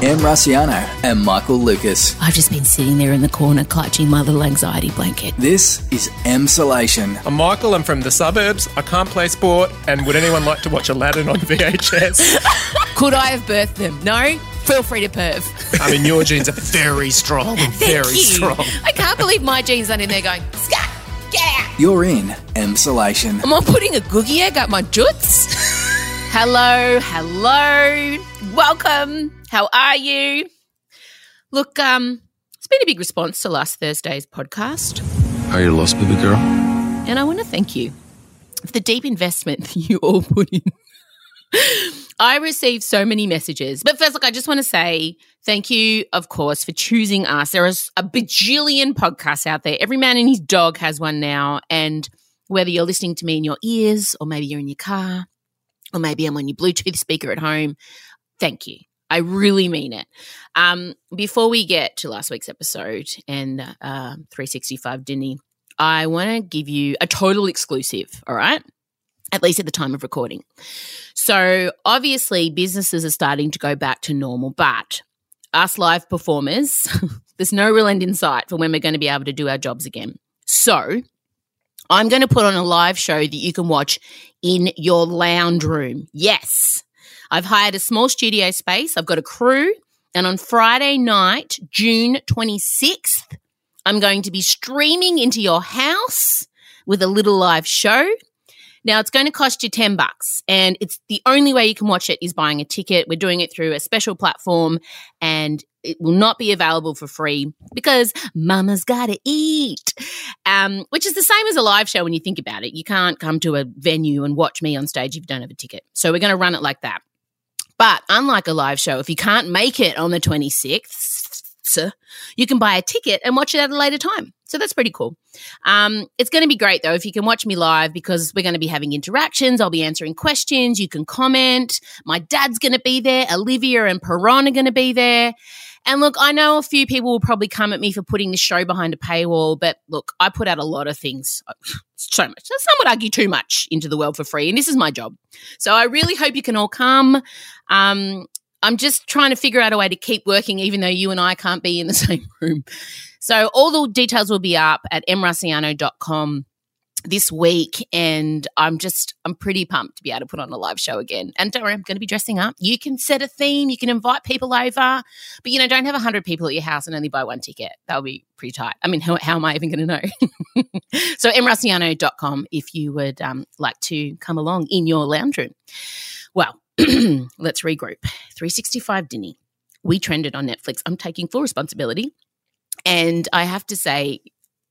Em Rusciano and Michael Lucas. I've just been sitting there in the corner clutching my little anxiety blanket. This is Emsolation. I'm Michael. I'm from the suburbs. I can't play sport. And would anyone like to watch Aladdin on VHS? Could I have birthed them? No? Feel free to perv. I mean, your genes are very strong. very Thank you. strong. I can't believe my jeans aren't in there going, scat, get out. You're in M. Emsolation. Am I putting a googie egg up my jutes? hello, hello. Welcome. How are you? Look, um, it's been a big response to last Thursday's podcast. Are you lost, baby girl? And I want to thank you for the deep investment that you all put in. I received so many messages. But first, look, I just want to say thank you, of course, for choosing us. There is a bajillion podcasts out there. Every man and his dog has one now. And whether you're listening to me in your ears, or maybe you're in your car, or maybe I'm on your Bluetooth speaker at home, thank you. I really mean it. Um, before we get to last week's episode and uh, 365 Dinny, I want to give you a total exclusive, all right? At least at the time of recording. So, obviously, businesses are starting to go back to normal, but us live performers, there's no real end in sight for when we're going to be able to do our jobs again. So, I'm going to put on a live show that you can watch in your lounge room. Yes. I've hired a small studio space. I've got a crew. And on Friday night, June 26th, I'm going to be streaming into your house with a little live show. Now it's going to cost you 10 bucks and it's the only way you can watch it is buying a ticket. We're doing it through a special platform and it will not be available for free because mama's gotta eat. Um, which is the same as a live show when you think about it. You can't come to a venue and watch me on stage if you don't have a ticket. So we're going to run it like that. But unlike a live show, if you can't make it on the 26th, you can buy a ticket and watch it at a later time. So that's pretty cool. Um, it's going to be great though if you can watch me live because we're going to be having interactions. I'll be answering questions. You can comment. My dad's going to be there. Olivia and Perron are going to be there. And look, I know a few people will probably come at me for putting this show behind a paywall, but look, I put out a lot of things, so much. Some would argue too much into the world for free, and this is my job. So I really hope you can all come. Um, I'm just trying to figure out a way to keep working, even though you and I can't be in the same room. So all the details will be up at emrusciano.com this week and I'm just I'm pretty pumped to be able to put on a live show again. And don't worry, I'm going to be dressing up. You can set a theme, you can invite people over, but you know, don't have a 100 people at your house and only buy one ticket. That'll be pretty tight. I mean, how, how am I even going to know? so emrusciano.com if you would um, like to come along in your lounge room. Well, let's regroup. 365 Dinny. We trended on Netflix. I'm taking full responsibility. And I have to say,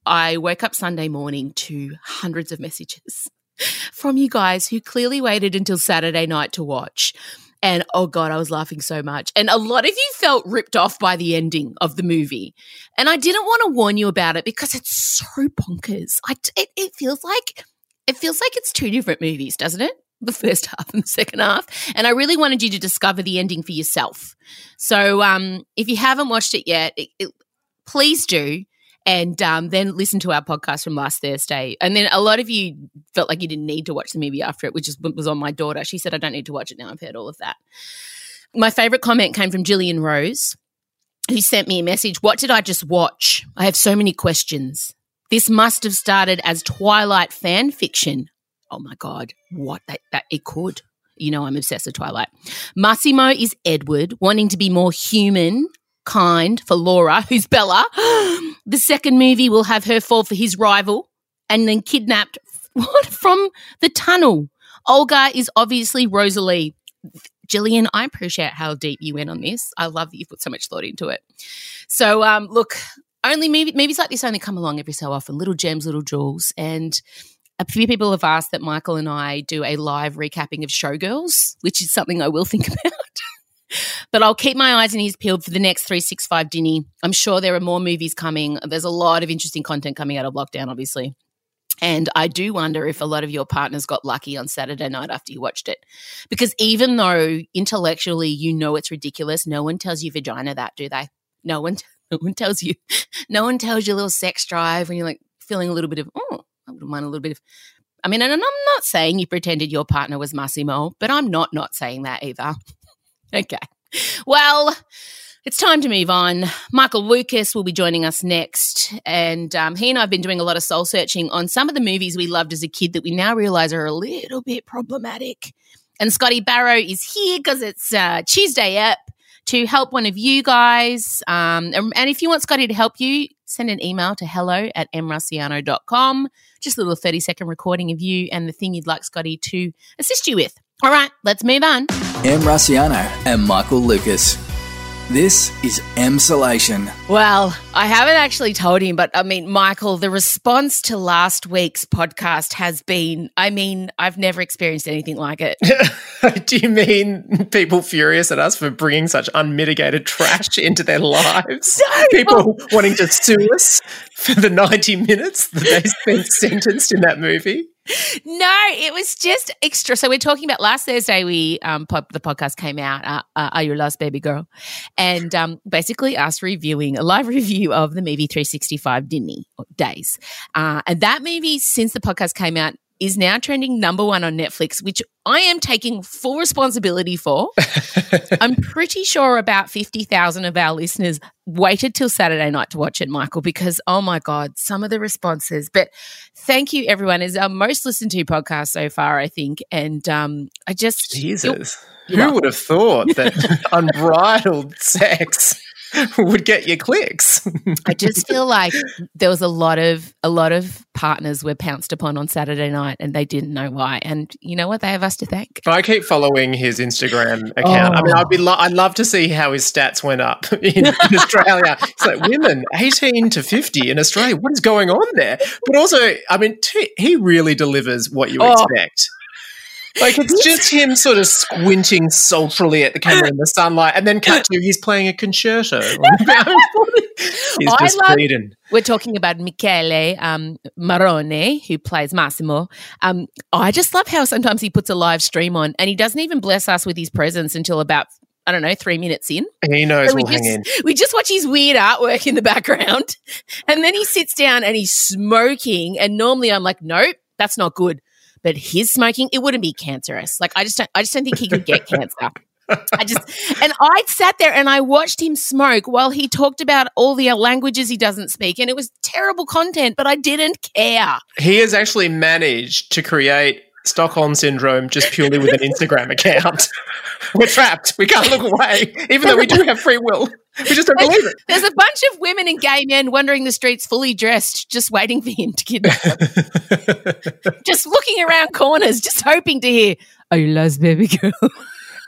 I woke up Sunday morning to hundreds of messages from you guys who clearly waited until Saturday night to watch. And oh God, I was laughing so much. And a lot of you felt ripped off by the ending of the movie. And I didn't want to warn you about it because it's so bonkers. I, it, it feels like it feels like it's two different movies, doesn't it? The first half and the second half. And I really wanted you to discover the ending for yourself. So um, if you haven't watched it yet, it, it, please do and um, then listen to our podcast from last Thursday. And then a lot of you felt like you didn't need to watch the movie after it, which is, was on my daughter. She said, I don't need to watch it now. I've heard all of that. My favorite comment came from Gillian Rose, who sent me a message. What did I just watch? I have so many questions. This must have started as Twilight fan fiction. Oh my God, what that, that it could. You know, I'm obsessed with Twilight. Massimo is Edward, wanting to be more human kind for Laura, who's Bella. The second movie will have her fall for his rival and then kidnapped what from the tunnel. Olga is obviously Rosalie. Gillian, I appreciate how deep you went on this. I love that you've put so much thought into it. So, um, look, only movie, movies like this only come along every so often. Little gems, little jewels, and a few people have asked that Michael and I do a live recapping of Showgirls, which is something I will think about. But I'll keep my eyes and ears peeled for the next 365 Dinny. I'm sure there are more movies coming. There's a lot of interesting content coming out of lockdown, obviously. And I do wonder if a lot of your partners got lucky on Saturday night after you watched it. Because even though intellectually you know it's ridiculous, no one tells you vagina that, do they? No one, no one tells you. No one tells you a little sex drive when you're like feeling a little bit of, oh, I wouldn't mind a little bit of. I mean, and I'm not saying you pretended your partner was Massimo, but I'm not not saying that either. Okay. Well, it's time to move on. Michael Lucas will be joining us next. And um, he and I have been doing a lot of soul searching on some of the movies we loved as a kid that we now realize are a little bit problematic. And Scotty Barrow is here because it's uh, Tuesday up to help one of you guys. Um, and if you want Scotty to help you, send an email to hello at emrusciano.com. Just a little 30 second recording of you and the thing you'd like Scotty to assist you with. All right, let's move on. Em Rusciano and Michael Lucas. This is Emsolation. Well, I haven't actually told him, but I mean, Michael, the response to last week's podcast has been I mean, I've never experienced anything like it. Do you mean people furious at us for bringing such unmitigated trash into their lives? No! People wanting to sue us for the 90 minutes that they spent sentenced in that movie? no, it was just extra. So we're talking about last Thursday. We um, pop, the podcast came out. Uh, uh, Are you lost, baby girl? And um, basically us reviewing a live review of the movie 365 Disney Days. Uh, and that movie, since the podcast came out, is now trending number one on Netflix, which I am taking full responsibility for. I'm pretty sure about 50,000 of our listeners waited till Saturday night to watch it, Michael, because oh my God, some of the responses. But thank you, everyone. Is our most listened to podcast so far, I think. And um, I just. Jesus. Who would have thought that unbridled sex would get you clicks? I just feel like there was a lot of a lot of partners were pounced upon on Saturday night and they didn't know why. And you know what? They have us to thank. I keep following his Instagram account. I mean, I'd be oh. lo- I'd love to see how his stats went up in, in Australia. It's like women eighteen to fifty in Australia. What is going on there? But also, I mean, t- he really delivers what you Oh. expect. Like it's just him sort of squinting sultrily at the camera in the sunlight, and then cut to he's playing a concerto. he's I just love- pleading. We're talking about Michele um, Morrone, who plays Massimo. Um, I just love how sometimes he puts a live stream on and he doesn't even bless us with his presence until about, I don't know, three minutes in. He knows So we we'll hang in. we just watch his weird artwork in the background. And then he sits down and he's smoking. And normally I'm like, nope, that's not good. But his smoking, it wouldn't be cancerous. Like I just don't I just don't think he could get cancer. I just and I sat there and I watched him smoke while he talked about all the languages he doesn't speak. And it was terrible content, but I didn't care. He has actually managed to create Stockholm syndrome just purely with an Instagram account. We're trapped. We can't look away, even though we do have free will. We just don't believe it. There's a bunch of women and gay men wandering the streets fully dressed, just waiting for him to kidnap them. just looking around corners, just hoping to hear, Are you lost, baby girl?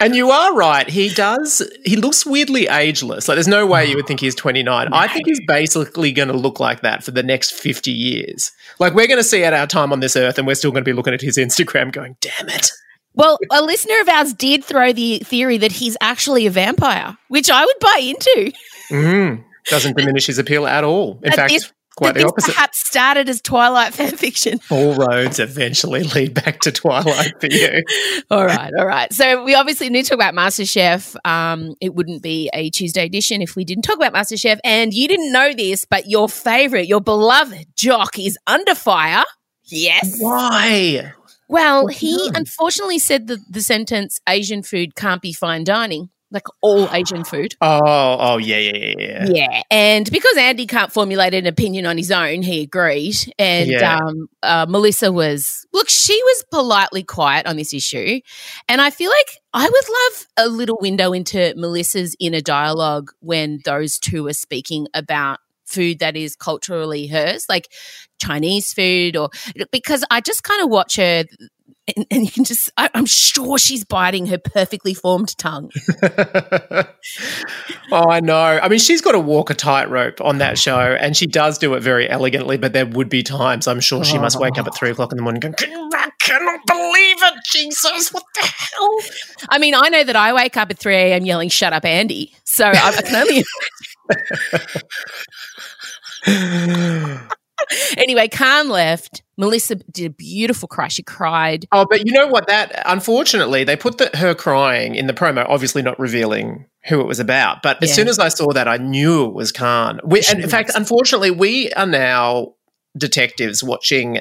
And you are right. He does. He looks weirdly ageless. Like there's no way you would think he's 29. I think he's basically going to look like that for the next 50 years. Like we're going to see at our time on this earth, and we're still going to be looking at his Instagram, going, "Damn it." Well, a listener of ours did throw the theory that he's actually a vampire, which I would buy into. Mm, doesn't diminish his appeal at all. In That fact, this- quite the opposite. perhaps started as Twilight fan fiction. All roads eventually lead back to Twilight for you. All right, all right. So we obviously need to talk about MasterChef. Um, it wouldn't be a Tuesday edition if we didn't talk about MasterChef. And you didn't know this, but your favorite, your beloved Jock is under fire. Yes. Why? Well, he unfortunately said that the sentence Asian food can't be fine dining, like all Asian food. Oh, oh, yeah, yeah, yeah, yeah. Yeah. And because Andy can't formulate an opinion on his own, he agreed. And Yeah. um, uh, Melissa was, look, she was politely quiet on this issue. And I feel like I would love a little window into Melissa's inner dialogue when those two are speaking about food that is culturally hers, like Chinese food, or because I just kind of watch her. And, and you can just, I, I'm sure she's biting her perfectly formed tongue. oh, I know. I mean, she's got to walk a tightrope on that show, and she does do it very elegantly. But there would be times, I'm sure, she must wake up at three o'clock in the morning, going, "I cannot believe it, Jesus! What the hell?" I mean, I know that I wake up at 3 a.m. yelling, shut up, Andy. So I can only. anyway, Khanh left. Melissa did a beautiful cry. She cried. Oh, but you know what? That unfortunately, they put the, her crying in the promo, obviously not revealing who it was about. But as soon as I saw that, I knew it was Khanh. We, and in fact, unfortunately, we are now detectives watching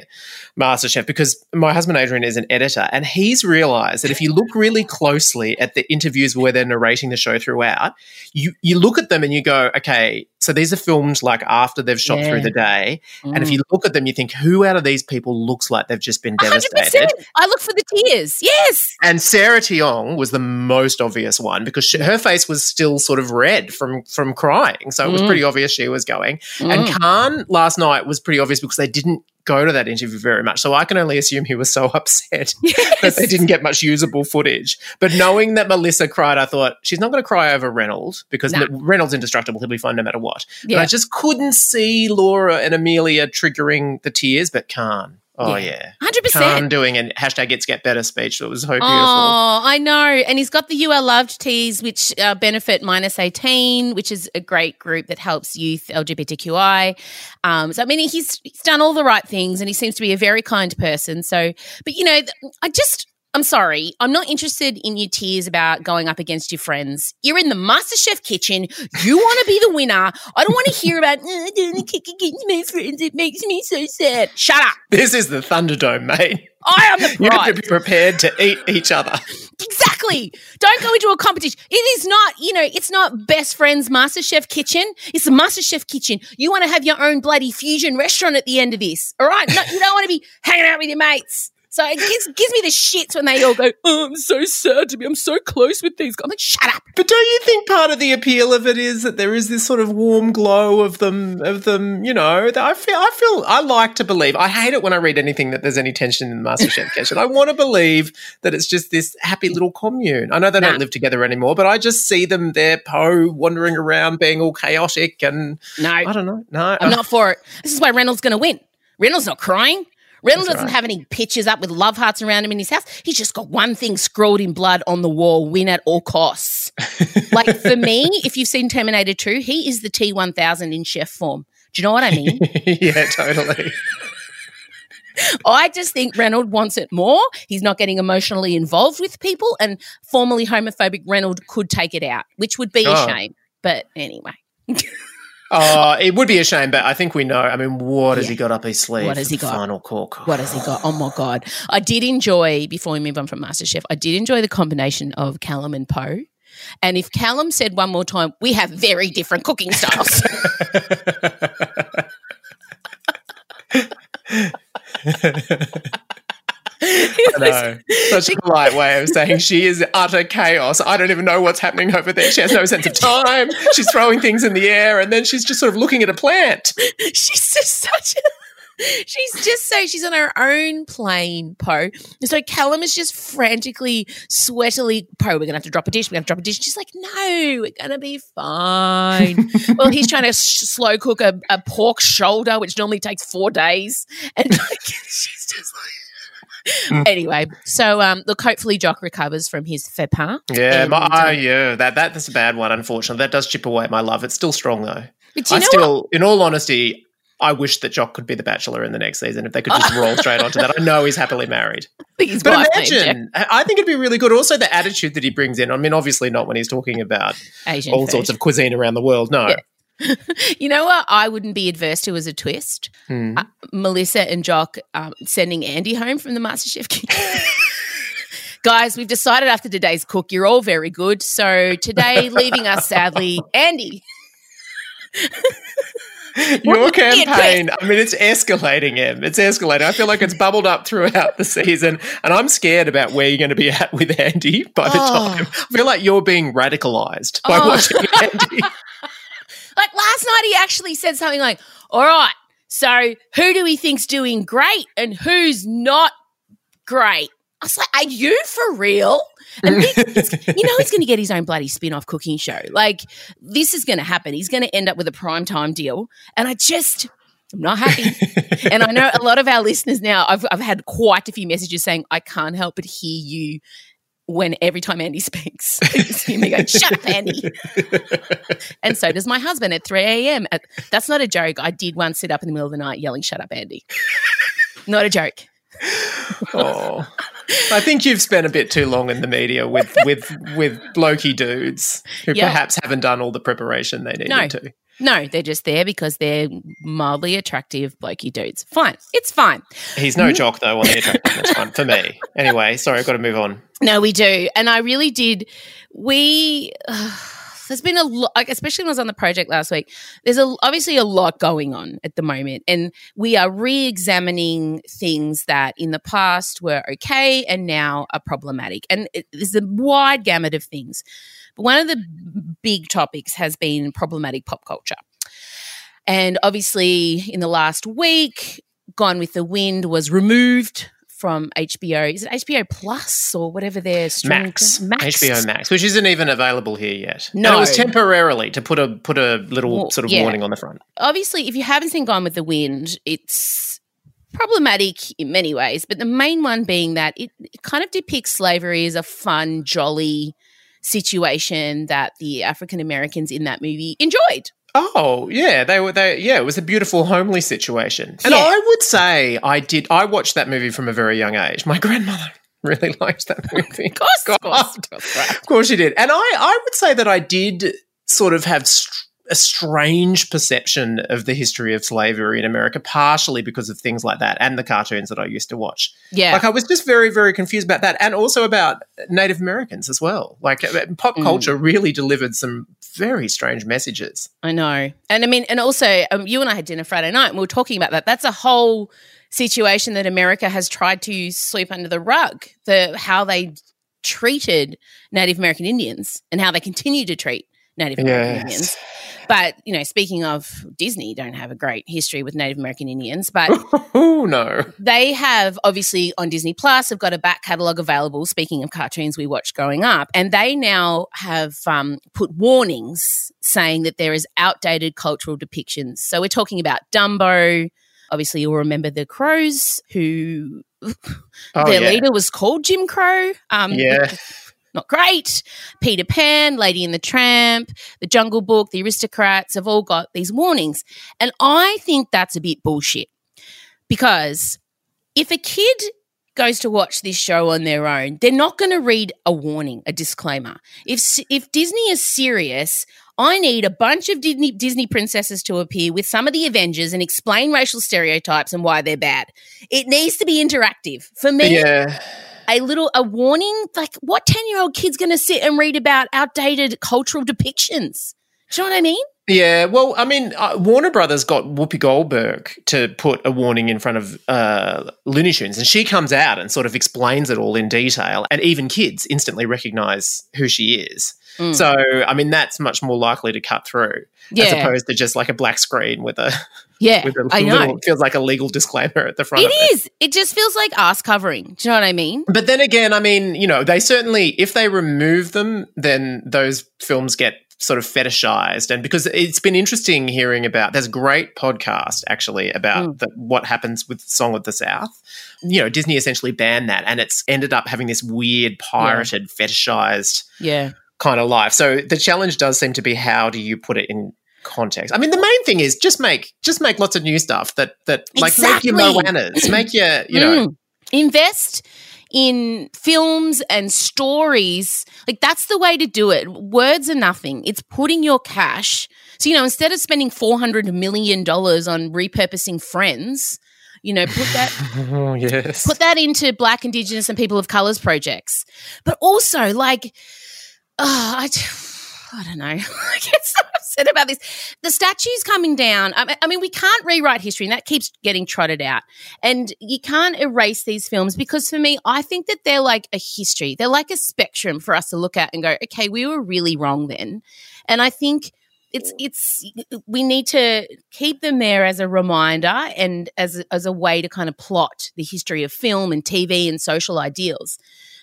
MasterChef because my husband Adrian is an editor and he's realized that if you look really closely at the interviews where they're narrating the show throughout, you you look at them and you go, okay, so these are filmed like after they've shot Yeah. through the day. And if Mm. you look at them, you think, who out of these people looks like they've just been 100%. devastated? I look for the tears. Yes. And Sarah Tiong was the most obvious one because she, her face was still sort of red from from crying, so it was Mm. pretty obvious she was going. And Mm. Khanh last night was pretty obvious because they didn't go to that interview very much. So I can only assume he was so upset that they didn't get much usable footage. But knowing that Melissa cried, I thought she's not going to cry over Reynolds because No. Reynolds indestructible. He'll be fine no matter what. But I just couldn't see Laura and Amelia triggering the tears, but Khanh. Oh Yeah. yeah. 100%. Khanh doing an hashtag It's Get Better speech that was so beautiful. Oh, I know. And he's got the You Are Loved tees, which uh, benefit Minus 18, which is a great group that helps youth LGBTQI. Um, so, I mean, he's, he's done all the right things and he seems to be a very kind person. So, but you know, I just, I'm sorry. I'm not interested in your tears about going up against your friends. You're in the MasterChef kitchen. You want to be the winner. I don't want to hear about, "Oh, I don't want to kick against my friends. It makes me so sad. Shut up. This is the Thunderdome, mate. I am the You have to be prepared to eat each other. Exactly. Don't go into a competition. It is not, you know, it's not best friends MasterChef kitchen. It's a MasterChef kitchen. You want to have your own bloody fusion restaurant at the end of this. All right. No, you don't want to be hanging out with your mates. So it gives, gives me the shits when they all go, oh, I'm so sad to be, I'm so close with these guys. I'm like, shut up. But don't you think part of the appeal of it is that there is this sort of warm glow of them of them, you know, that I feel I feel I like to believe. I hate it when I read anything that there's any tension in the MasterChef kitchen. I want to believe that it's just this happy little commune. I know they Nah. don't live together anymore, but I just see them there, Poh wandering around being all chaotic and No, I don't know. No. I'm not for it. This is why Reynolds going to win. Reynolds not crying. Reynolds doesn't right. have any pictures up with love hearts around him in his house. He's just got one thing scrawled in blood on the wall win at all costs. like for me, if you've seen Terminator 2, he is the T1000 in chef form. Do you know what I mean? yeah, totally. I just think Reynolds wants it more. He's not getting emotionally involved with people, and formerly homophobic Reynolds could take it out, which would be a Oh. shame. But anyway, Oh, it would be a shame, but I think we know. I mean, what has Yeah. he got up his sleeve? What has he got? Final cork. What has he got? Oh my god! I did enjoy before we move on from MasterChef. I did enjoy the combination of Callum and Poh. And if Callum said one more time, we have very different cooking styles. I know. Such a polite way of saying she is utter chaos. I don't even know what's happening over there. She has no sense of time. She's throwing things in the air and then she's just sort of looking at a plant. she's just such a. She's just so she's on her own plane, Poh. And so Callum is just frantically, sweatily, Poh, we're gonna have to drop a dish. We're gonna have to drop a dish. She's like, no, we're gonna be fine. well, he's trying to sh- slow cook a, a pork shoulder, which normally takes four days, and like, she's just like. anyway, so um, look, hopefully Jock recovers from his faux pas. Yeah, And, my, oh, yeah, that, that that's a bad one, unfortunately. That does chip away at my love. It's still strong though. But do you I know still, in all honesty, I wish that Jock could be the bachelor in the next season if they could just roll straight onto that. I know he's happily married. what? I think his But wife named Jack imagine, I I think it'd be really good. Also, the attitude that he brings in. I mean, obviously not when he's talking about Asian all food. sorts of cuisine around the world. No. Yeah. You know what? I wouldn't be adverse to as a twist. Hmm. Uh, Melissa and Jock um, sending Andy home from the MasterChef kitchen. Guys, we've decided after today's cook, you're all very good. So today, leaving us sadly, Andy. Your campaign, I mean, it's escalating, Em. It's escalating. I feel like it's bubbled up throughout the season, and I'm scared about where you're going to be at with Andy by the Oh. time. I feel like you're being radicalized by Oh. watching Andy. Like last night, he actually said something like, All right, so who do we think's doing great and who's not great? I was like, Are you for real? And he- you know, he's going to get his own bloody spin off cooking show. Like, this is going to happen. He's going to end up with a primetime deal. And I just, I'm not happy. and I know a lot of our listeners now, I've, I've had quite a few messages saying, I can't help but hear you when every time Andy speaks. Me go, shut up, Andy. and so does my husband at 3 a.m. That's not a joke. I did once sit up in the middle of the night yelling, shut up, Andy. not a joke. oh. I think you've spent a bit too long in the media with with with blokey dudes who Yeah. perhaps haven't done all the preparation they needed No. to. No, they're just there because they're mildly attractive blokey dudes. Fine. It's fine. He's no jock though on the attractiveness front for me. Anyway, sorry, I've got to move on. No, we do. And I really did. We. Uh, there's been a lot, like, especially when I was on the project last week. There's a, obviously a lot going on at the moment, and we are re-examining things that in the past were okay and now are problematic. And it, there's a wide gamut of things. But one of the big topics has been problematic pop culture, and obviously in the last week, Gone with the Wind was removed from HBO. Is it HBO Plus or whatever their streaming Max, Max, HBO Max, which isn't even available here yet. No. and it was temporarily to put a put a little Well, sort of yeah. warning on the front. Obviously, if you haven't seen Gone with the Wind, it's problematic in many ways, but the main one being that it, it kind of depicts slavery as a fun, jolly situation that the African Americans in that movie enjoyed. Oh yeah, they were. They yeah, it was a beautiful homely situation, and Yeah. I would say I did. I watched that movie from a very young age. My grandmother really liked that movie. Of course, of God. of course, right. Of course she did. And I, I would say that I did sort of have a strange perception of the history of slavery in America, partially because of things like that and the cartoons that I used to watch. Yeah. Like I was just very, very confused about that and also about Native Americans as well. Like uh, pop Mm. culture really delivered some very strange messages. I know. And I mean, and also, um, you and I had dinner Friday night and we were talking about that. That's a whole situation that America has tried to sweep under the rug the how they treated Native American Indians and how they continue to treat Native American Yes. Indians. But, you know, speaking of Disney, don't have a great history with Native American Indians, but oh no. they have obviously on Disney Plus have got a back catalogue available. Speaking of cartoons we watched growing up, and they now have um, put warnings saying that there is outdated cultural depictions. So we're talking about Dumbo. Obviously, you'll remember the crows who Oh, their yeah. leader was called Jim Crow. Um, Yeah. not great. Peter Pan, Lady and the Tramp, The Jungle Book, The Aristocats have all got these warnings. And I think that's a bit bullshit because if a kid goes to watch this show on their own, they're not going to read a warning, a disclaimer. If if Disney is serious, I need a bunch of Disney Disney princesses to appear with some of the Avengers and explain racial stereotypes and why they're bad. It needs to be interactive. For me, Yeah. A little a warning like what 10 year old kid's going to sit and read about outdated cultural depictions do you know what i mean Yeah, well, I mean, uh, Warner Brothers got Whoopi Goldberg to put a warning in front of uh, Looney Tunes, and she comes out and sort of explains it all in detail, and even kids instantly recognize who she is. Mm. So, I mean, that's much more likely to cut through as opposed to just like a black screen with a yeah with a i know little, feels like a legal disclaimer at the front. it of it. is it just feels like ass covering do you know what i mean But then again, I mean, you know, they certainly, if they remove them, then those films get sort of fetishized. And because it's been interesting hearing about, there's a great podcast actually about Mm. the, what happens with Song of the South. You know, Disney essentially banned that and it's ended up having this weird, pirated, fetishized yeah kind of life. So the challenge does seem to be how do you put it in context? I mean, the main thing is just make just make lots of new stuff that that like make your. Moanas, make your you know Mm. invest in films and stories like that's the way to do it words are nothing it's putting your cash so you know instead of spending 400 million dollars on repurposing friends you know put that Oh yes. put that into black indigenous and people of colors projects but also like uh, I, I don't know. I get so upset about this. The statues coming down. I mean we can't rewrite history and that keeps getting trotted out. And you can't erase these films because for me i think that they're like a history. They're like a spectrum for us to look at and go okay we were really wrong then. And i think it's it's we need to keep them there as a reminder and as as a way to kind of plot the history of film and TV and social ideals.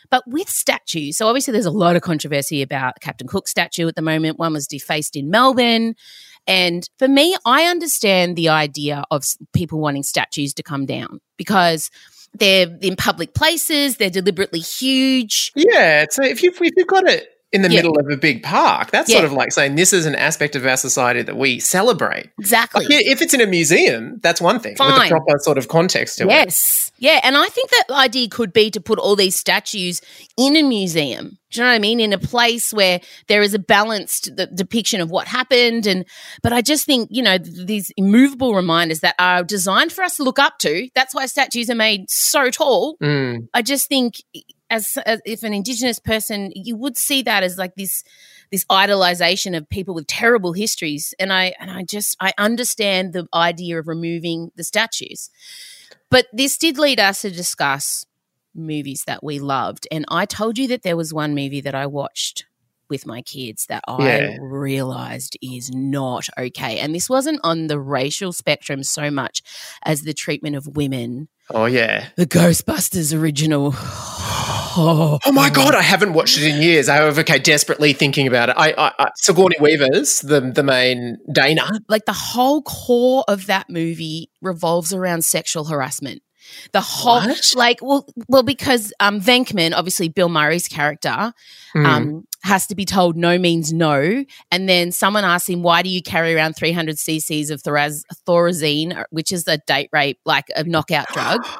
But with statues, so obviously there's a lot of controversy about Captain Cook statue at the moment. One was defaced in Melbourne. And for me, I understand the idea of people wanting statues to come down because they're in public places, they're deliberately huge. Yeah, so if you've if you've got it, in the Yeah. middle of a big park. That's Yeah. sort of like saying this is an aspect of our society that we celebrate. Exactly. Like, if it's in a museum, that's one thing Fine. with a proper sort of context to it. Yes. Yeah. And I think that idea could be to put all these statues in a museum. Do you know what I mean? In a place where there is a balanced the depiction of what happened. And, but I just think, you know, these immovable reminders that are designed for us to look up to. That's why statues are made so tall. Mm. I just think as, as if an indigenous person, you would see that as like this this idolization of people with terrible histories and I and I just I understand the idea of removing the statues. But this did lead us to discuss movies that we loved and I told you that there was one movie that I watched with my kids that I Yeah. realized is not okay. And this wasn't on the racial spectrum so much as the treatment of women Oh yeah. the Ghostbusters original. Oh, Oh my god, I haven't watched it in years. I have okay, desperately thinking about it. I, I, I Sigourney Weaver's the the main Dana. Like the whole core of that movie revolves around sexual harassment. The whole, What? like, well, well, because um, Venkman, obviously Bill Murray's character, Mm. um, has to be told no means no. And then someone asks him, why do you carry around 300 cc's of thoraz- thorazine, which is a date rape, like a knockout drug?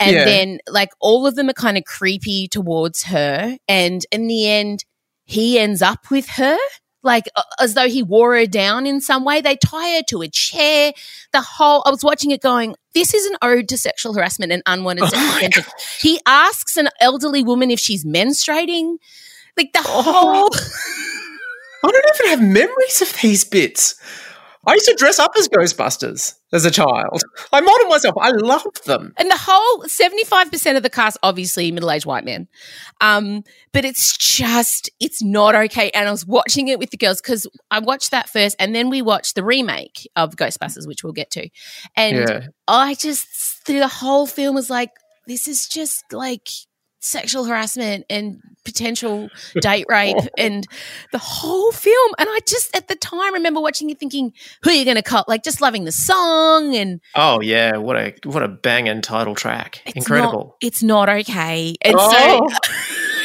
And Yeah. then, like, all of them are kind of creepy towards her. And in the end, he ends up with her. Like uh, as though he wore her down in some way. They tie her to a chair. The whole I was watching it going, this is an ode to sexual harassment and unwanted Oh sexual attention. He asks an elderly woman if she's menstruating. Like the Oh. whole I don't even have memories of these bits. I used to dress up as Ghostbusters as a child. I modeled myself. I loved them. and the whole 75% of the cast obviously middle-aged white men um but it's just it's not okay and i was watching it with the girls because i watched that first and then we watched the remake of ghostbusters which we'll get to and yeah. i just through the whole film was like this is just like sexual harassment and potential date rape and the whole film and i just at the time remember watching it thinking who are you going to cut like just loving the song and Oh yeah, what a what a banging title track. it's Incredible. Not, it's not okay. And Oh. so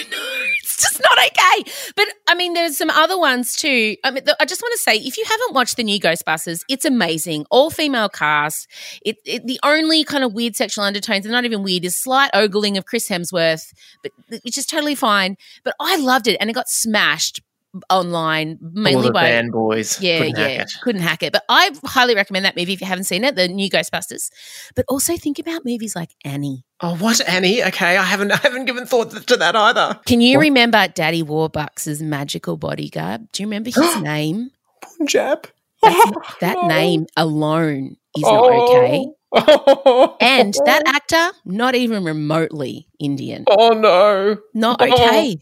just not okay. But I mean, there's some other ones too. I mean, I just want to say, if you haven't watched the new Ghostbusters, it's amazing. All female cast. It, it the only kind of weird sexual undertones, and not even weird, is slight ogling of Chris Hemsworth, but which is totally fine. But I loved it, and it got smashed online All mainly the by band boys. yeah, couldn't hack yeah, it. couldn't hack it. But I highly recommend that movie if you haven't seen it, the new Ghostbusters. But also think about movies like Annie. Oh, what Annie? Okay, I haven't I haven't given thought to that either. Can you What? remember Daddy Warbucks' magical bodyguard? Do you remember his name? Punjab. That's, that oh, name alone is not Oh. okay. And that actor, not even remotely Indian. Oh no. Not Oh. okay.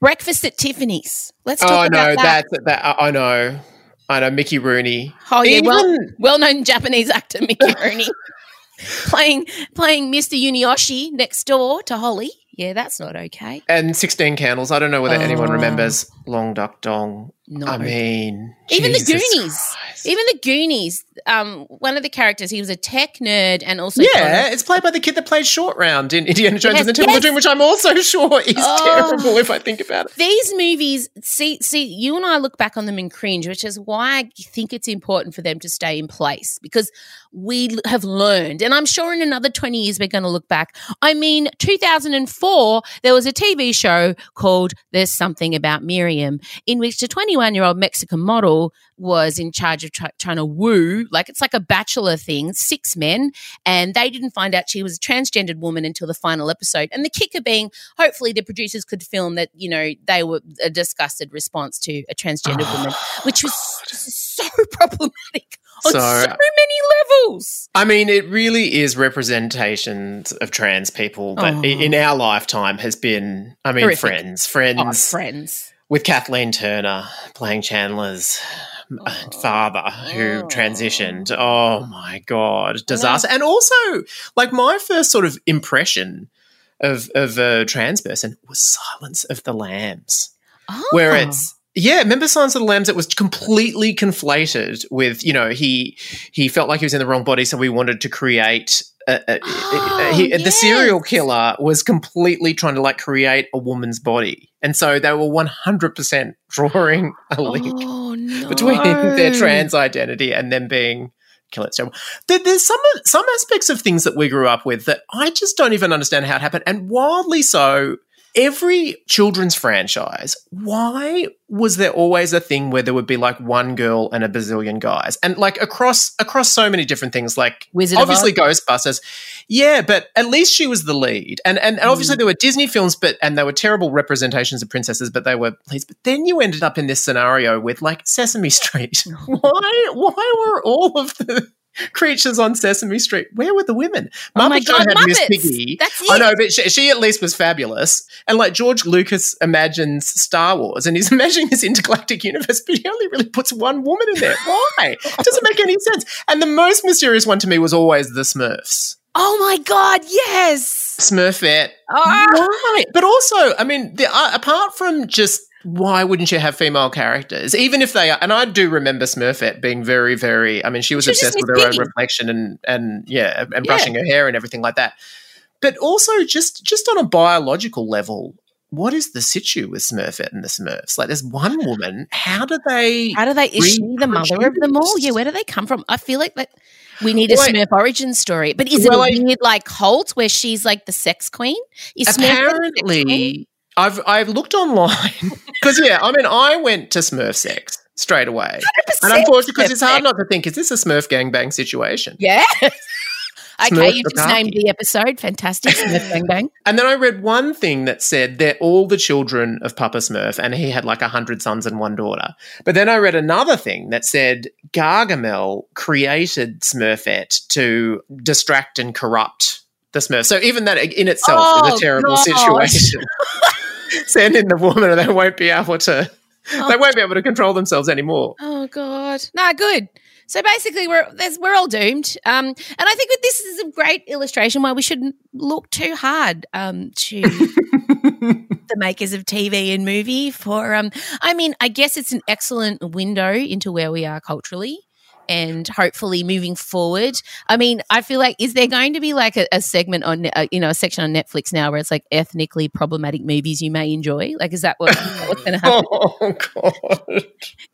Breakfast at Tiffany's. Let's talk Oh about no, that. that that I I know. I know Mickey Rooney. Oh yeah, well, Even- well-known Japanese actor Mickey Rooney playing playing Mr. Yunioshi next door to Holly. Yeah, that's not okay. and 16 Candles. I don't know whether anyone Oh. remembers Long Duck Dong. Not I mean, Even the Goonies. Christ. Even the Goonies, um, one of the characters, he was a tech nerd and also yeah, it's played by the kid that played Short Round in Indiana Jones and the Temple yes. of Doom, which I'm also sure is Oh. terrible if I think about it. these movies. See, see, you and I look back on them and cringe, which is why I think it's important for them to stay in place because we have learned, and I'm sure in another 20 years we're going to look back. I mean, 2004, there was a TV show called "There's Something About Miriam," in which the 21 year old Mexican model was in charge of try- trying to woo, like it's like a bachelor thing, six men, and they didn't find out she was a transgendered woman until the final episode. And the kicker being, hopefully, the producers could film that you know they were a disgusted response to a transgendered woman, which was so problematic on so, So- many levels. I mean, it really is representations of trans people that Oh. in our lifetime has been, I mean, Horrific. friends, friends Oh, friends. With Kathleen Turner playing Chandler's uh, father who Oh. transitioned. Oh my god, disaster! And also, like my first sort of impression of of a trans person was Silence of the Lambs, where Oh. it's yeah, remember Silence of the Lambs? It was completely conflated with you know he he felt like he was in the wrong body, so we wanted to create uh, uh, Oh, he, the serial killer was completely trying to like create a woman's body, and so they were one hundred percent drawing a link Oh no. between their trans identity and them being kill it. So there, there's some some aspects of things that we grew up with that I just don't even understand how it happened, and wildly so. Every children's franchise, why was there always a thing where there would be like one girl and a bazillion guys, and like across across so many different things, like Wizard obviously? Ghostbusters, yeah, but at least she was the lead, and and, and Mm. obviously there were Disney films, but and they were terrible representations of princesses, but they were leads. But then you ended up in this scenario with like Sesame Street. why why were all of the creatures on Sesame Street? Where were the women? Oh my God, had Miss Piggy. That's I know, but she, she at least was fabulous. And like George Lucas imagines Star Wars, and he's imagining this intergalactic universe, but he only really puts one woman in there. Why? It doesn't make any sense. And the most mysterious one to me was always the Smurfs. Oh my god, yes. Smurfette. Ah. Why? But also, I mean, the, uh, apart from just why wouldn't you have female characters, even if they are? And I do remember Smurfette being very, very. I mean, she was She obsessed with her own reflection and and yeah, and Yeah. brushing her hair and everything like that. But also, just just on a biological level. What is the situ with Smurfette and the Smurfs? Like, there's one woman. How do they? How do they is she the mother of them all? Yeah, where do they come from? I feel like that we need a Well, Smurf origin story. But is it Well, a I- weird like cult where she's like the sex queen? Is Smurf the sex queen? apparently I've I've looked online because yeah, I mean I went to Smurf sex straight away, and 100% unfortunately because it's hard not to think is this a Smurf gangbang situation? Yeah. okay, Smurf you just named the episode. Fantastic. Smurf Bang Bang. And then I read one thing that said they're all the children of Papa Smurf, and he had like a hundred sons and one daughter. But then I read another thing that said Gargamel created Smurfette to distract and corrupt the Smurf. So even that in itself is Oh, a terrible gosh. situation. Send in the woman, and they won't be able to. They won't be able to control themselves anymore. Oh God, no, good. So basically, we're there's, we're all doomed. Um, and I think this is a great illustration why we shouldn't look too hard um, to the makers of TV and movie. For um, I mean, I guess it's an excellent window into where we are culturally. And hopefully, moving forward, I mean, I feel like is there going to be like a, a segment on, uh, you know, a section on Netflix now where it's like ethnically problematic movies you may enjoy? Like, is that what, what's going to happen? Oh God!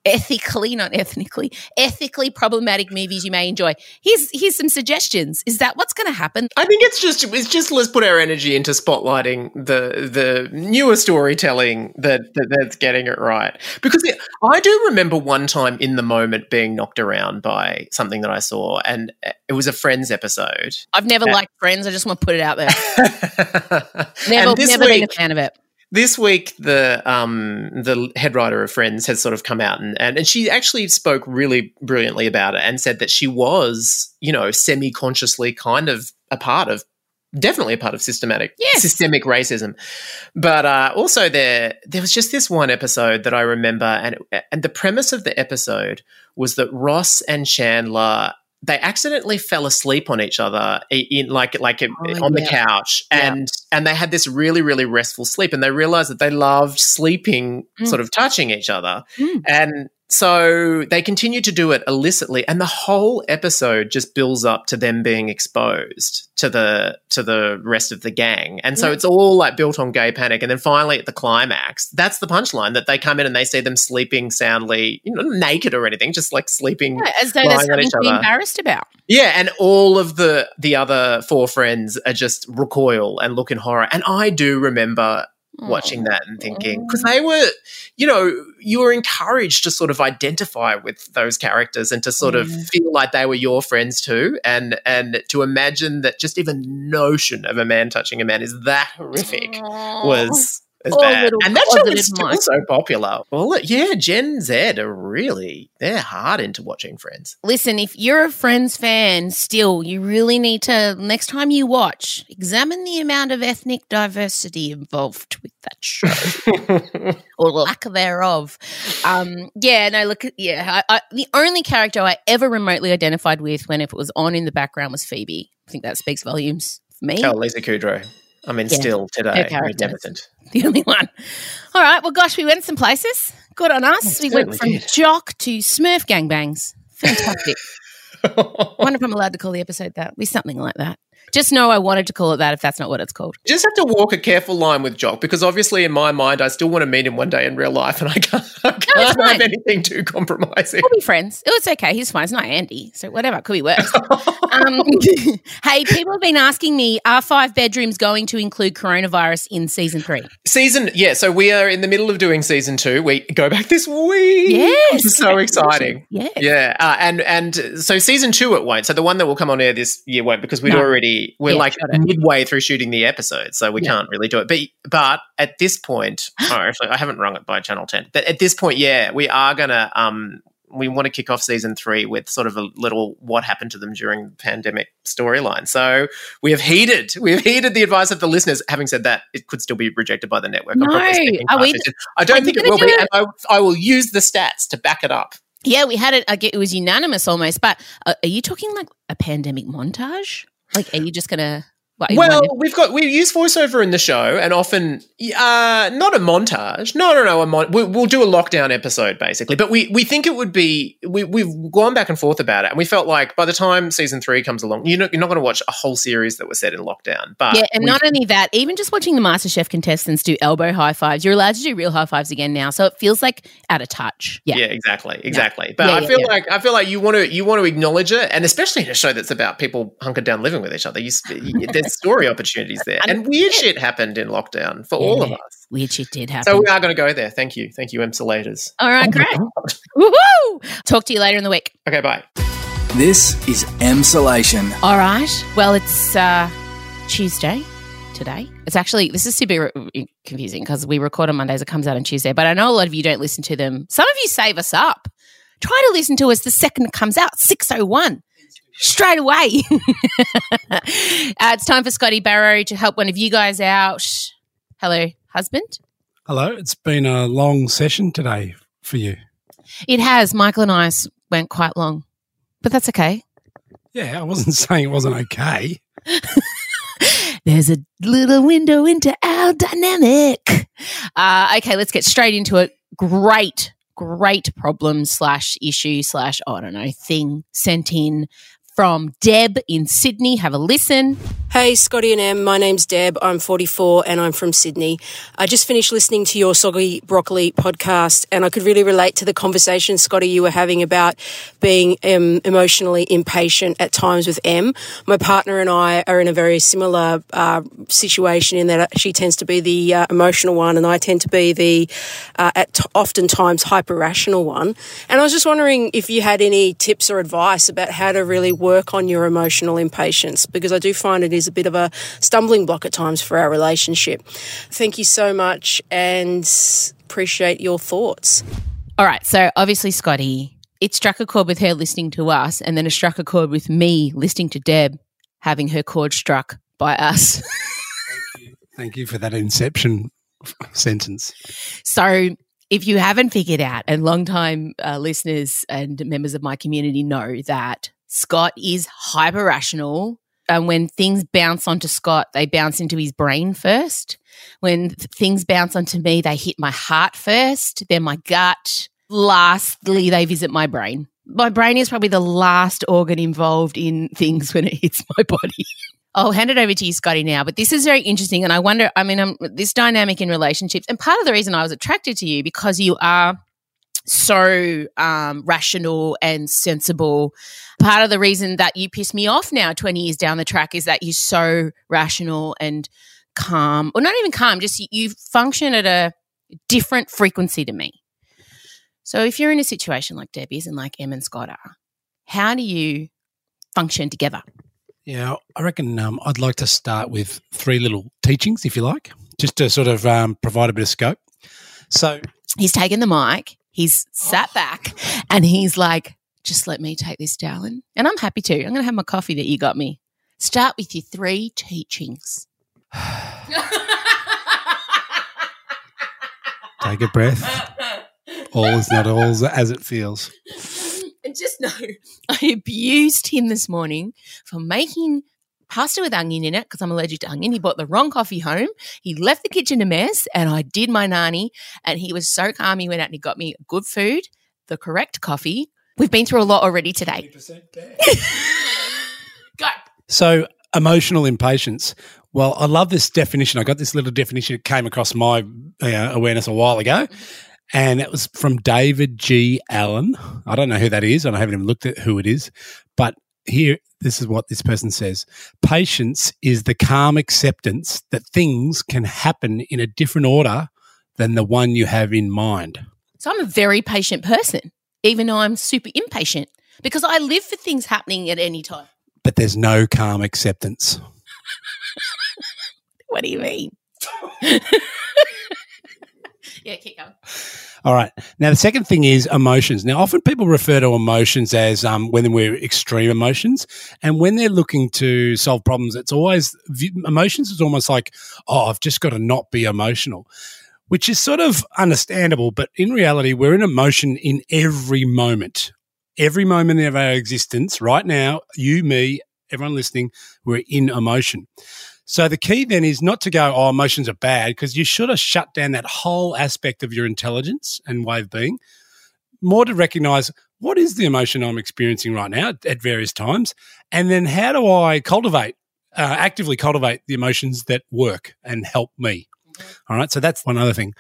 ethically, not ethnically, ethically problematic movies you may enjoy. Here's here's some suggestions. Is that what's going to happen? I think it's just it's just let's put our energy into spotlighting the the newer storytelling that, that that's getting it right. Because it, I do remember one time in the moment being knocked around by something that I saw, and it was a Friends episode. I've never Yeah. liked Friends. I just want to put it out there. Never, and never been a week, fan of it. this week the um the head writer of friends has sort of come out and, and and she actually spoke really brilliantly about it and said that she was you know semi-consciously kind of a part of definitely a part of systematic Yes. systemic racism but uh also there there was just this one episode that i remember and and the premise of the episode was that ross and chandler they accidentally fell asleep on each other in like like Oh, on the yeah. couch Yeah. and and they had this really really restful sleep and they realized that they loved sleeping Mm. sort of touching each other Mm. and so they continue to do it illicitly and the whole episode just builds up to them being exposed to the to the rest of the gang and so Yeah. it's all like built on gay panic and then finally at the climax that's the punchline that they come in and they see them sleeping soundly you know naked or anything just like sleeping Yeah, as though there's something to be embarrassed about. Yeah, and all of the the other four friends are just recoil and look in horror. And I do remember watching oh, that and thinking because oh. they were, you know, you were encouraged to sort of identify with those characters and to sort of feel like they were your friends too, and and to imagine that just even notion of a man touching a man is that horrific was. Poor bad. And that show is still so popular. Well, yeah, Gen Z are really they're hard into watching Friends. Listen, if you're a Friends fan, still, you really need to, next time you watch, examine the amount of ethnic diversity involved with that show or lack thereof. Um, yeah, no, look, yeah, I, I, the only character I ever remotely identified with when if it was on in the background was Phoebe. I think that speaks volumes for me. Oh, Lisa Kudrow. I mean, Yeah, still today, magnificent. the only one. All right. Well, gosh, we went some places. Good on us. We we went from did. jock to Smurf gangbangs. Fantastic. I wonder if I'm allowed to call the episode that. Be something like that. Just know I wanted to call it that if that's not what it's called. You just have to walk a careful line with Jock because obviously, in my mind, I still want to meet him one day in real life, and I can't, I can't fine. have anything too compromising. We'll be friends. Oh, it's okay. He's fine. It's not Andy. So whatever. Could be worse. um, hey, people have been asking me, are five bedrooms going to include coronavirus in season three? Season, yeah. So we are in the middle of doing season two. We go back this week. Yes. which is so exciting. Yeah. Yeah, uh, and and so season two it won't. So the one that will come on air this year won't because we'd No. already we're Yeah, like midway through shooting the episode, so we Yeah. can't really do it. But but at this point, oh, actually, I haven't rung it by Channel Ten. But at this point, yeah, we are gonna um we want to kick off season three with sort of a little what happened to them during the pandemic storyline. So we have heeded we have heeded the advice of the listeners. Having said that, it could still be rejected by the network. No. Are we- I don't think it will be, do and I, I will use the stats to back it up. Yeah, we had it. It was unanimous almost. But uh, are you talking like a pandemic montage? Like, are you just going to. Well, we've got we use voiceover in the show, and often uh, not a montage. No, no, no. A mon- we, we'll do a lockdown episode basically, but we we think it would be. We, we've gone back and forth about it, and we felt like by the time season three comes along, you're not, you're not going to watch a whole series that was set in lockdown. But Yeah, and not only that, even just watching the MasterChef contestants do elbow high fives, you're allowed to do real high fives again now. So it feels like out of touch. Yeah. yeah, exactly, exactly. But Yeah, I yeah, feel yeah. like I feel like you want to you want to acknowledge it, and especially in a show that's about people hunkered down living with each other. You, s- there's story opportunities there, and weird shit happened in lockdown for all of us. Weird shit did happen. So we are going to go there. Thank you, thank you, Emsolators. All right, great. Woohoo! Talk to you later in the week. Okay, bye. This is Emsolation. All right. Well, it's uh, Tuesday today. It's actually, this is super confusing because we record on Mondays. It comes out on Tuesday, but I know a lot of you don't listen to them. Some of you save us up. Try to listen to us the second it comes out, 601. Straight away. uh, it's time for Scotty Barrow to help one of you guys out. Hello, husband. Hello, it's been a long session today for you. It has. Michael and I went quite long, but that's okay. Yeah, I wasn't saying it wasn't okay. There's a little window into our dynamic. Uh, okay, let's get straight into it. Great, great problem slash issue slash, I don't know, thing sent in from Deb in Sydney. Have a listen. Hey, Scotty and Em. My name's Deb. I'm 44 and I'm from Sydney. I just finished listening to your Soggy Broccoli podcast and I could really relate to the conversation, Scotty, you were having about being um, emotionally impatient at times with Em. My partner and I are in a very similar uh, situation in that she tends to be the uh, emotional one and I tend to be the, uh, at t- oftentimes, hyper rational one. And I was just wondering if you had any tips or advice about how to really work on your emotional impatience because I do find it is a bit of a stumbling block at times for our relationship. Thank you so much and appreciate your thoughts. All right, so obviously, Scotty, it struck a chord with her listening to us, and then it struck a chord with me listening to Deb having her chord struck by us. Thank, you. Thank you for that inception sentence. So, if you haven't figured out, and long-time uh, listeners and members of my community know that Scott is hyper rational. And when things bounce onto Scott, they bounce into his brain first. When th- things bounce onto me, they hit my heart first, then my gut. Lastly, they visit my brain. My brain is probably the last organ involved in things when it hits my body. I'll hand it over to you, Scotty, now. But this is very interesting. And I wonder, I mean, um, this dynamic in relationships, and part of the reason I was attracted to you because you are so um, rational and sensible. Part of the reason that you piss me off now, 20 years down the track, is that you're so rational and calm, or not even calm, just you, you function at a different frequency to me. So if you're in a situation like Debbie's and like Em and Scott are, how do you function together? Yeah, I reckon um, I'd like to start with three little teachings, if you like, just to sort of um, provide a bit of scope. So, he's taken the mic, he's sat oh. back, and he's like, just let me take this, darling. And I'm happy to. I'm going to have my coffee that you got me. Start with your three teachings. take a breath. All is not all as it feels. and just know, I abused him this morning for making pasta with onion in it because I'm allergic to onion. He bought the wrong coffee home. He left the kitchen a mess, and I did my nani. And he was so calm. He went out and he got me good food, the correct coffee. We've been through a lot already today. Go. So, emotional impatience. Well, I love this definition. I got this little definition. It came across my uh, awareness a while ago, and it was from David G. Allen. I don't know who that is, and I haven't even looked at who it is. But here, this is what this person says Patience is the calm acceptance that things can happen in a different order than the one you have in mind. So I'm a very patient person, even though I'm super impatient because I live for things happening at any time. But there's no calm acceptance. What do you mean? yeah, keep going. All right. Now, the second thing is emotions. Now, often people refer to emotions as um, when we're extreme emotions. And when they're looking to solve problems, it's always emotions is almost like, oh, I've just got to not be emotional, which is sort of understandable. But in reality, we're in emotion in every moment. Every moment of our existence, right now, you, me, everyone listening, we're in emotion. So the key then is not to go, oh, emotions are bad, because you should have shut down that whole aspect of your intelligence and way of being. More to recognize what is the emotion I'm experiencing right now at various times, and then how do I cultivate, uh, actively cultivate the emotions that work and help me. Mm-hmm. All right, so that's one other thing.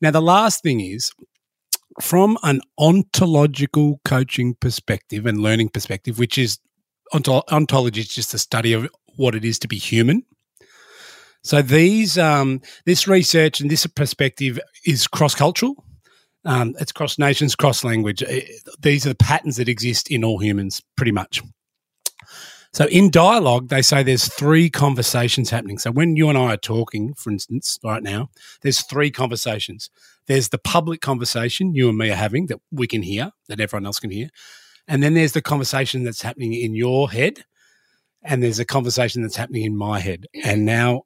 Now the last thing is from an ontological coaching perspective and learning perspective, which is ontology is just a study of what it is to be human. So these um, this research and this perspective is cross cultural. Um, it's cross nations, cross language. Uh, these are the patterns that exist in all humans, pretty much. So in dialogue, they say there's three conversations happening. So when you and I are talking, for instance, right now, there's three conversations. There's the public conversation you and me are having that we can hear, that everyone else can hear. And then there's the conversation that's happening in your head. And there's a conversation that's happening in my head. And now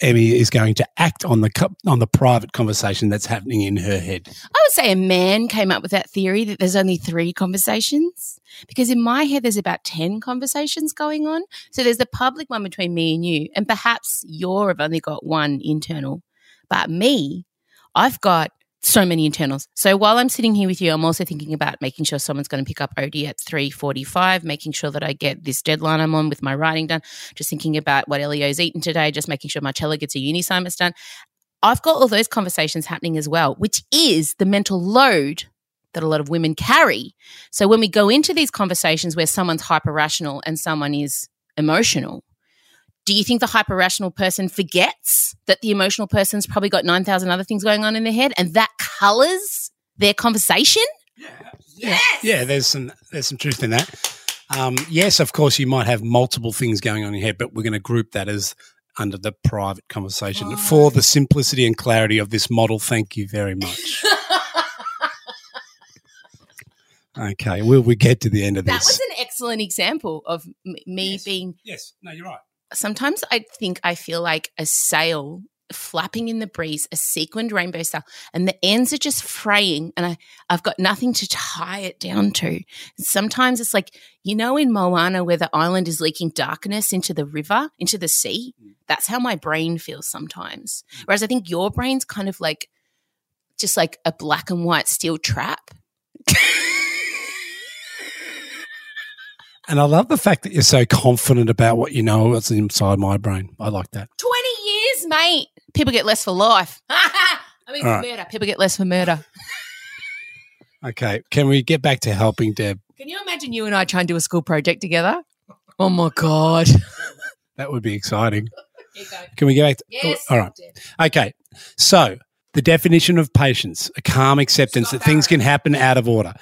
Emmy is going to act on the on the private conversation that's happening in her head. I would say a man came up with that theory that there's only three conversations because in my head there's about 10 conversations going on. So there's the public one between me and you and perhaps you've only got one internal. But me, I've got so many internals. So while I'm sitting here with you, I'm also thinking about making sure someone's going to pick up OD at 3:45, making sure that I get this deadline I'm on with my writing done, just thinking about what Elio's eaten today, just making sure Marcella gets a uni assignments done. I've got all those conversations happening as well, which is the mental load that a lot of women carry. So when we go into these conversations where someone's hyper rational and someone is emotional, do you think the hyper rational person forgets that the emotional person's probably got 9,000 other things going on in their head and that colors their conversation? Yeah. Yes. Yeah, there's some there's some truth in that. Um, yes, of course, you might have multiple things going on in your head, but we're going to group that as under the private conversation oh. for the simplicity and clarity of this model. Thank you very much. okay, will we get to the end of this? That was an excellent example of me yes. being. Yes, no, you're right sometimes I think I feel like a sail flapping in the breeze, a sequined rainbow sail, and the ends are just fraying, and I, I've got nothing to tie it down to. Sometimes it's like, you know, in Moana, where the island is leaking darkness into the river, into the sea. Mm. That's how my brain feels sometimes. Mm. Whereas I think your brain's kind of like just like a black and white steel trap. And I love the fact that you're so confident about what you know what's inside my brain. I like that. 20 years, mate. People get less for life. I mean, for right. murder. People get less for murder. okay. Can we get back to helping Deb? Can you imagine you and I trying to do a school project together? Oh my God. that would be exciting. Can we get back to Yes. all right. Okay. So the definition of patience, a calm acceptance Stop that things can happen out of order.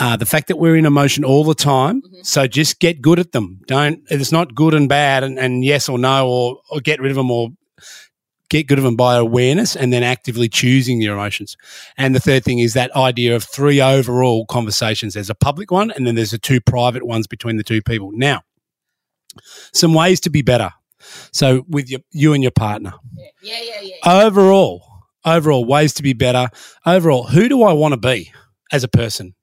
Uh, the fact that we're in emotion all the time. Mm-hmm. So just get good at them. Don't, it's not good and bad and, and yes or no, or, or get rid of them or get good of them by awareness and then actively choosing your emotions. And the third thing is that idea of three overall conversations. There's a public one and then there's the two private ones between the two people. Now, some ways to be better. So with your, you and your partner. Yeah, yeah, yeah. yeah. Overall, overall ways to be better. Overall, who do I want to be as a person?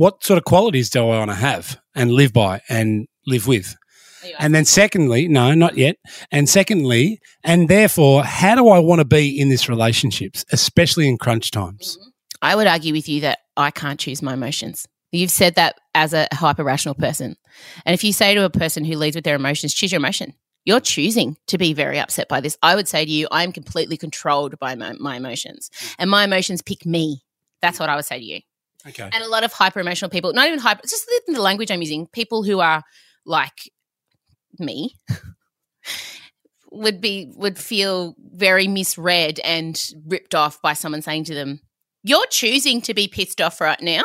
What sort of qualities do I want to have and live by and live with? And then, secondly, no, not yet. And secondly, and therefore, how do I want to be in this relationships, especially in crunch times? Mm-hmm. I would argue with you that I can't choose my emotions. You've said that as a hyper rational person. And if you say to a person who leads with their emotions, choose your emotion, you're choosing to be very upset by this. I would say to you, I am completely controlled by my, my emotions, and my emotions pick me. That's what I would say to you. Okay. And a lot of hyper emotional people, not even hyper, just the, the language I'm using, people who are like me would be would feel very misread and ripped off by someone saying to them, "You're choosing to be pissed off right now."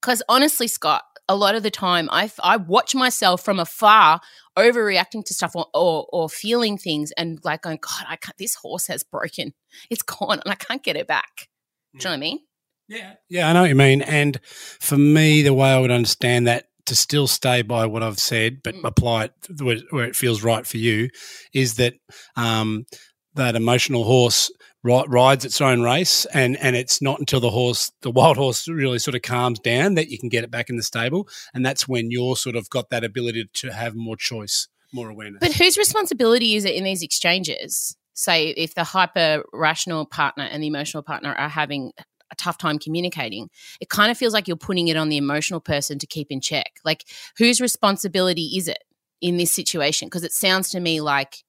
Because honestly, Scott, a lot of the time I, I watch myself from afar overreacting to stuff or, or, or feeling things and like going, God, I can't, this horse has broken. It's gone and I can't get it back. Do you know what I mean? Yeah. Yeah, I know what you mean. And for me, the way I would understand that to still stay by what I've said, but Mm. apply it where, where it feels right for you, is that um, that emotional horse ri- rides its own race, and and it's not until the horse, the wild horse, really sort of calms down that you can get it back in the stable, and that's when you're sort of got that ability to have more choice, more awareness. But whose responsibility is it in these exchanges? Say, if the hyper rational partner and the emotional partner are having a tough time communicating, it kind of feels like you're putting it on the emotional person to keep in check. Like, whose responsibility is it in this situation? Because it sounds to me like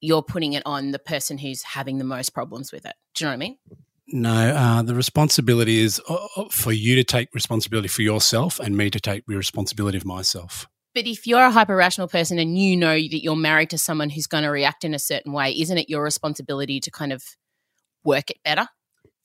you're putting it on the person who's having the most problems with it. Do you know what I mean? No, uh, the responsibility is uh, uh, for you to take responsibility for yourself, and me to take responsibility of myself. But if you're a hyper rational person and you know that you're married to someone who's going to react in a certain way, isn't it your responsibility to kind of work it better?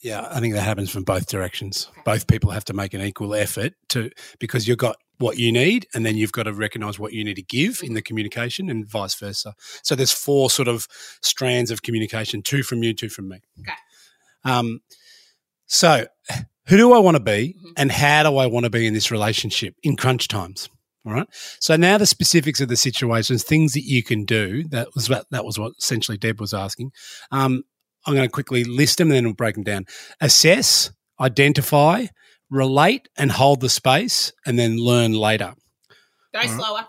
Yeah, I think that happens from both directions. Both people have to make an equal effort to because you've got what you need, and then you've got to recognize what you need to give in the communication, and vice versa. So there's four sort of strands of communication: two from you, two from me. Okay. Um, so who do I want to be, Mhm. and how do I want to be in this relationship in crunch times? All right. So now the specifics of the situations, things that you can do. That was what that was what essentially Deb was asking. Um, I'm going to quickly list them and then we'll break them down. Assess, identify, relate, and hold the space, and then learn later. Go right. slower.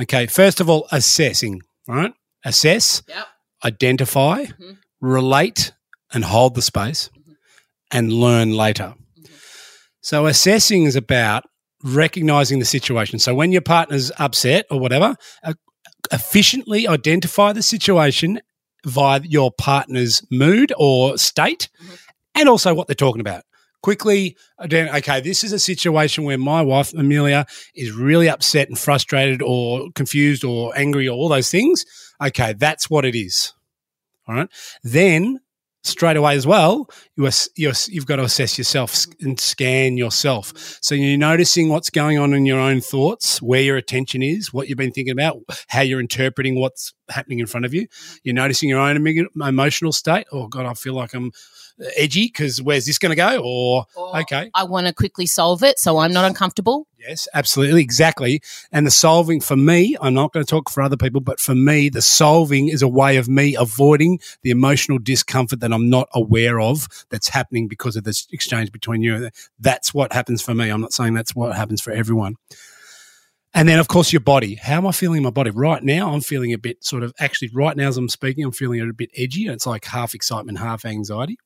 Okay. First of all, assessing. All right. Assess, Yep. identify, Mhm. relate, and hold the space, Mhm. and learn later. Mhm. So assessing is about recognizing the situation. So when your partner's upset or whatever, efficiently identify the situation via your partner's mood or state Mhm. and also what they're talking about. Quickly, ident- okay, this is a situation where my wife, Amelia, is really upset and frustrated or confused or angry or all those things. Okay, that's what it is. All right. Then straight away as well, you you've got to assess yourself and scan yourself. So you're noticing what's going on in your own thoughts, where your attention is, what you've been thinking about, how you're interpreting what's happening in front of you. You're noticing your own emo- emotional state. Oh God, I feel like I'm edgy because where's this going to go? Or Or okay, I want to quickly solve it so I'm not uncomfortable. Yes, absolutely, exactly. And the solving for me, I'm not going to talk for other people, but for me, the solving is a way of me avoiding the emotional discomfort that I'm not aware of that's happening because of this exchange between you. That's what happens for me. I'm not saying that's what happens for everyone. And then, of course, your body. How am I feeling in my body? Right now, I'm feeling a bit sort of, actually, right now as I'm speaking, I'm feeling a bit edgy. And It's like half excitement, half anxiety.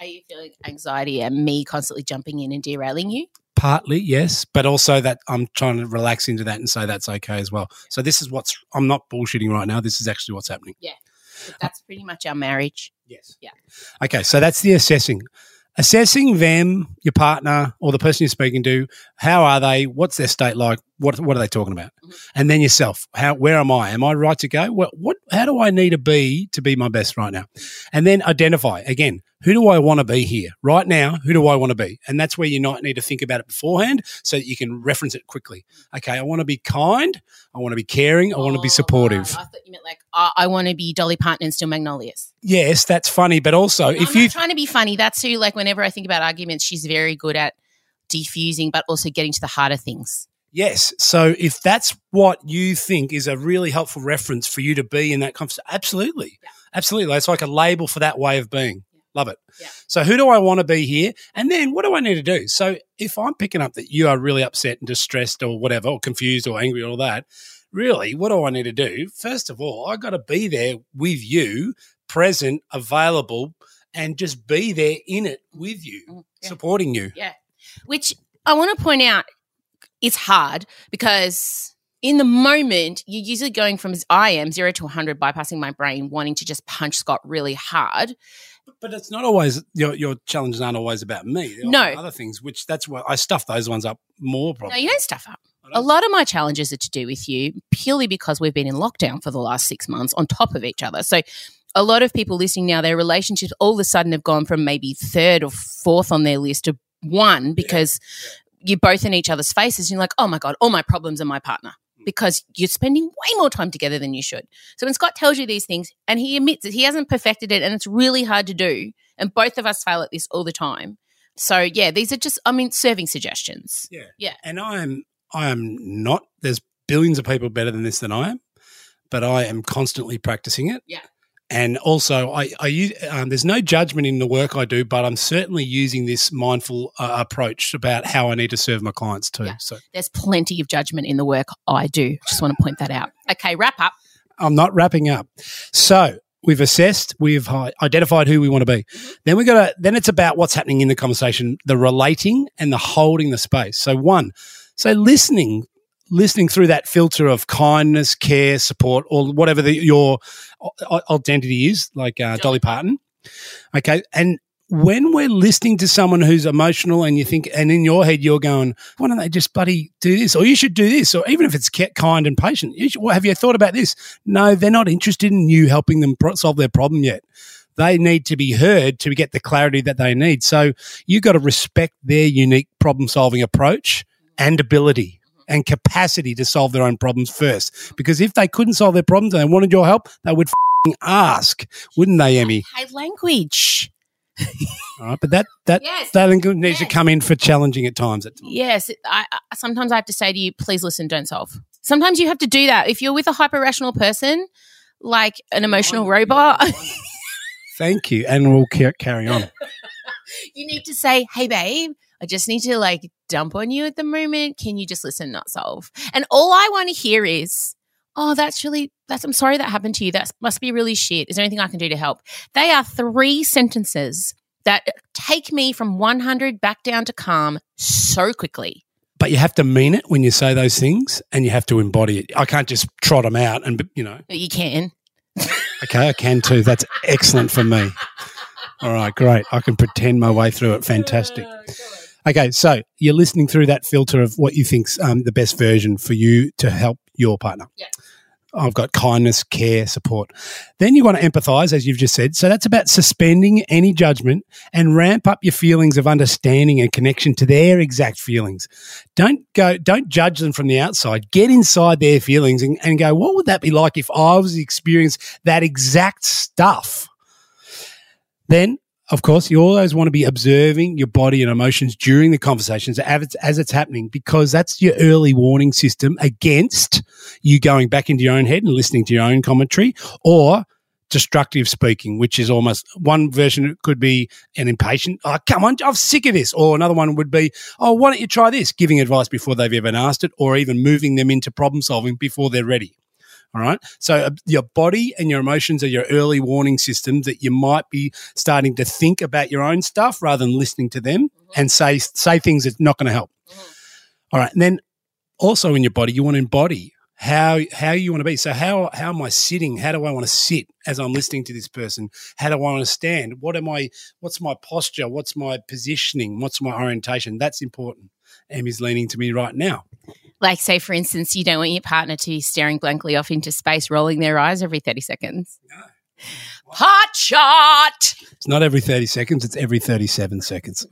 Are you feeling anxiety and me constantly jumping in and derailing you? Partly, yes, but also that I'm trying to relax into that and say that's okay as well. So this is what's I'm not bullshitting right now. This is actually what's happening. Yeah. Uh, that's pretty much our marriage. Yes. Yeah. Okay, so that's the assessing. Assessing them, your partner, or the person you're speaking to. How are they? What's their state like? What What are they talking about? Mhm. And then yourself. How? Where am I? Am I right to go? What? What? How do I need to be to be my best right now? And then identify again. Who do I want to be here right now? Who do I want to be? And that's where you might need to think about it beforehand so that you can reference it quickly. Okay, I want to be kind. I want to be caring. I want to be Oh, supportive. right. I thought you meant like, I, I want to be Dolly Parton and Steel Magnolias. Yes, that's funny, but also I'm if you trying to be funny, that's who, like, whenever I think about arguments, she's very good at defusing, but also getting to the heart of things. Yes. So if that's what you think is a really helpful reference for you to be in that conversation, absolutely. Yeah. Absolutely. It's like a label for that way of being. Yeah. Love it. Yeah. So who do I want to be here? And then what do I need to do? So if I'm picking up that you are really upset and distressed or whatever, or confused or angry or all that, really, what do I need to do? First of all, I got to be there with you, present, available, and just be there in it with you, Mm, supporting you. Yeah. Which I want to point out it's hard because in the moment, you're usually going from I am zero to 100, bypassing my brain, wanting to just punch Scott really hard. But it's not always your your challenges aren't always about me. There No. other things which that's why I stuff those ones up more. No, Probably. you don't stuff up. Don't- A lot of my challenges are to do with you purely because we've been in lockdown for the last six months on top of each other. So, a lot of people listening now, their relationships all of a sudden have gone from maybe third or fourth on their list to one because you're both in each other's faces. And you're like, oh my God, all my problems are my partner mm. because you're spending way more time together than you should. So, when Scott tells you these things and he admits that he hasn't perfected it and it's really hard to do, and both of us fail at this all the time. So, yeah, these are just, I mean, serving suggestions. Yeah. Yeah. And I am I am not there's billions of people better than this than I am, but I am constantly practicing it. Yeah. And also, I, I use, um, there's no judgment in the work I do, but I'm certainly using this mindful uh, approach about how I need to serve my clients too. Yeah. So There's plenty of judgment in the work I do. Just want to point that out. Okay, wrap up. I'm not wrapping up. So we've assessed, we've identified who we want to be. Then we got to. Then it's about what's happening in the conversation, the relating and the holding the space. So one, so listening, listening through that filter of kindness, care, support, or whatever the, your identity is, like uh, Dolly Parton. Okay, and when we're listening to someone who's emotional and you think, and in your head you're going, why don't they just bloody do this? Or you should do this. Or even if it's ki- kind and patient, you should, well, have you thought about this? No, they're not interested in you helping them pro- solve their problem yet. They need to be heard to get the clarity that they need. So you've got to respect their unique problem solving approach and ability and capacity to solve their own problems first. Because if they couldn't solve their problems and they wanted your help, they would fing ask, wouldn't they, Emmy? Hey, language. All right, but that that Yes. that needs to come in for challenging at times. At times. Yes. I, I, sometimes I have to say to you, please listen, don't solve. Sometimes you have to do that. If you're with a hyper rational person, like an emotional robot, Thank you, and we'll carry on. you need to say, hey, babe, I just need to like dump on you at the moment. Can you just listen, not solve? And all I want to hear is, oh, that's really, that's, I'm sorry that happened to you. That must be really shit. Is there anything I can do to help? They are three sentences that take me from 100 back down to calm so quickly. But you have to mean it when you say those things, and you have to embody it. I can't just trot them out, and you know, you can. okay, I can too. That's excellent for me. All right, great. I can pretend my way through it. Fantastic. Okay, so you're listening through that filter of what you think's um, the best version for you to help your partner. Yeah. I've got kindness, care, support. Then you want to empathize, as you've just said. So that's about suspending any judgment and ramp up your feelings of understanding and connection to their exact feelings. Don't go, don't judge them from the outside. Get inside their feelings and, and go, what would that be like if I was experiencing that exact stuff? Then of course, you always want to be observing your body and emotions during the conversations as it's, as it's happening because that's your early warning system against you going back into your own head and listening to your own commentary or destructive speaking, which is almost one version could be an impatient, oh, come on, I'm sick of this. Or another one would be, oh, why don't you try this? Giving advice before they've even asked it or even moving them into problem solving before they're ready. All right. So uh, your body and your emotions are your early warning systems that you might be starting to think about your own stuff rather than listening to them and say say things that's not going to help. All right. And then also in your body, you want to embody how how you want to be. So how how am I sitting? How do I want to sit as I'm listening to this person? How do I want to stand? What am I? What's my posture? What's my positioning? What's my orientation? That's important. Emmy's leaning to me right now. Like, say, for instance, you don't want your partner to be staring blankly off into space, rolling their eyes every 30 seconds. Hot shot! It's not every 30 seconds, it's every 37 seconds.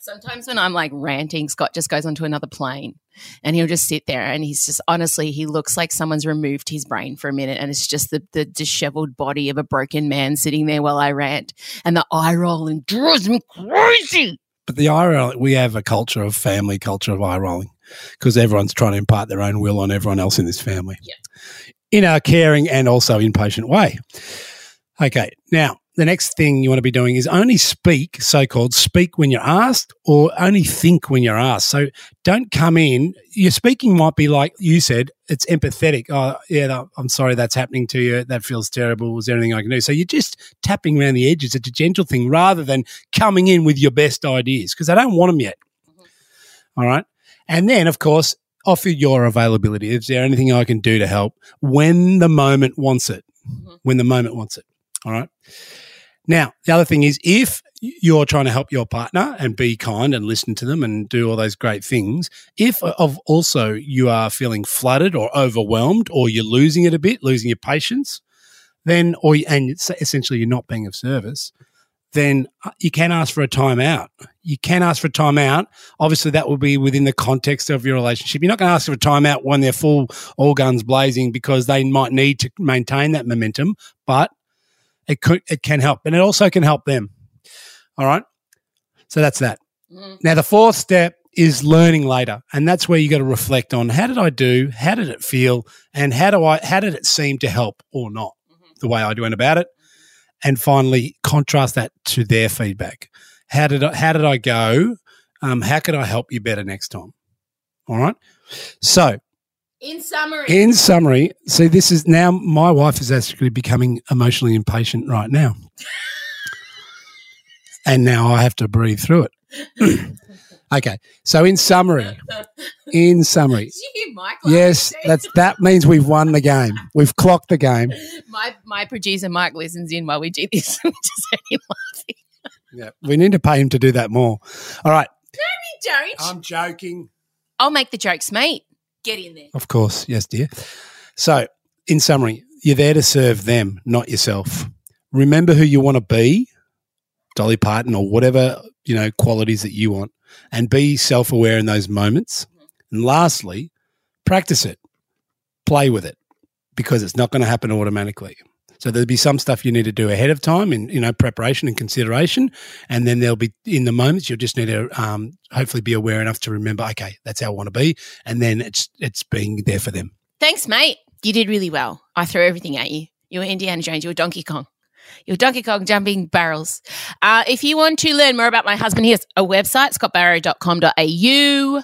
Sometimes when I'm like ranting, Scott just goes onto another plane and he'll just sit there and he's just honestly, he looks like someone's removed his brain for a minute and it's just the, the disheveled body of a broken man sitting there while I rant and the eye rolling drives me crazy. But the eye roll, we have a culture of family culture of eye rolling because everyone's trying to impart their own will on everyone else in this family Yeah. in a caring and also impatient way. Okay, now the next thing you want to be doing is only speak, so called speak when you're asked, or only think when you're asked. So don't come in. Your speaking might be like you said, it's empathetic. Oh, yeah, I'm sorry that's happening to you. That feels terrible. Is there anything I can do? So you're just tapping around the edges. It's a gentle thing rather than coming in with your best ideas because I don't want them yet. Mm-hmm. All right. And then, of course, offer your availability. Is there anything I can do to help when the moment wants it? Mhm. When the moment wants it. All right. Now, the other thing is if you're trying to help your partner and be kind and listen to them and do all those great things, if of also you are feeling flooded or overwhelmed or you're losing it a bit, losing your patience, then or and essentially you're not being of service, then uh, you can ask for a timeout. You can ask for a timeout. Obviously, that will be within the context of your relationship. You're not going to ask for a timeout when they're full, all guns blazing, because they might need to maintain that momentum. But it could, it can help, and it also can help them. All right. So that's that. Mhm. Now, the fourth step is learning later, and that's where you got to reflect on how did I do, how did it feel, and how do I, how did it seem to help or not, the way I went about it, and finally contrast that to their feedback. How did I, how did I go? Um, how could I help you better next time? All right. So, In summary, in summary, see, this is now my wife is actually becoming emotionally impatient right now. and now I have to breathe through it. okay. So, in summary, in summary, Did you hear Mike? yes, that's that means we've won the game. We've clocked the game. my my producer Mike listens in while we do this. We just heard him laughing. Yeah. We need to pay him to do that more. All right. Don't. I'm joking. I'll make the jokes, mate. Get in there. Of course, yes, dear. So, in summary, you're there to serve them, not yourself. Remember who you want to be, Dolly Parton, or whatever you know qualities that you want, and be self-aware in those moments. And lastly, practice it, play with it, because it's not going to happen automatically. So there'll be some stuff you need to do ahead of time in you know preparation and consideration, and then there'll be in the moments you'll just need to um, hopefully be aware enough to remember, okay, that's how I want to be, and then it's it's being there for them. Thanks, mate. You did really well. I threw everything at you. You were Indiana Jones. You were Donkey Kong. You were Donkey Kong jumping barrels. Uh, if you want to learn more about my husband, he has a website, scottbarrow.com.au.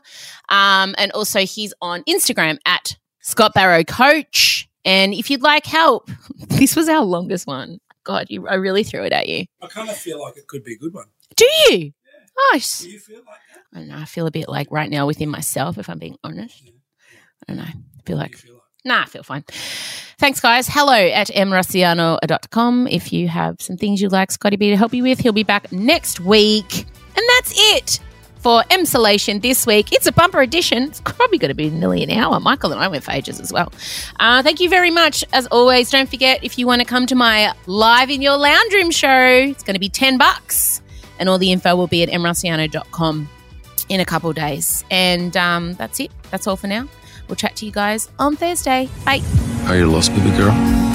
Um, and also he's on Instagram at Scott Barrow Coach. And if you'd like help, this was our longest one. God, you, I really threw it at you. I kind of feel like it could be a good one. Do you? Oh, s- you feel like that? I don't know. I feel a bit like right now within myself, if I'm being honest. I don't know. I feel like Nah, I feel fine. Thanks, guys. Hello at emrusciano.com. If you have some things you'd like Scotty B to help you with, he'll be back next week. And that's it for Emsolation this week. It's a bumper edition. It's probably going to be nearly an hour. Michael and I went for ages as well. Uh, thank you very much. As always, don't forget if you want to come to my Live in Your Lounge Room show, it's going to be 10 bucks. And all the info will be at emrusciano.com in a couple days. And um, that's it. That's all for now. We'll chat to you guys on Thursday. Bye. Are you lost, baby girl?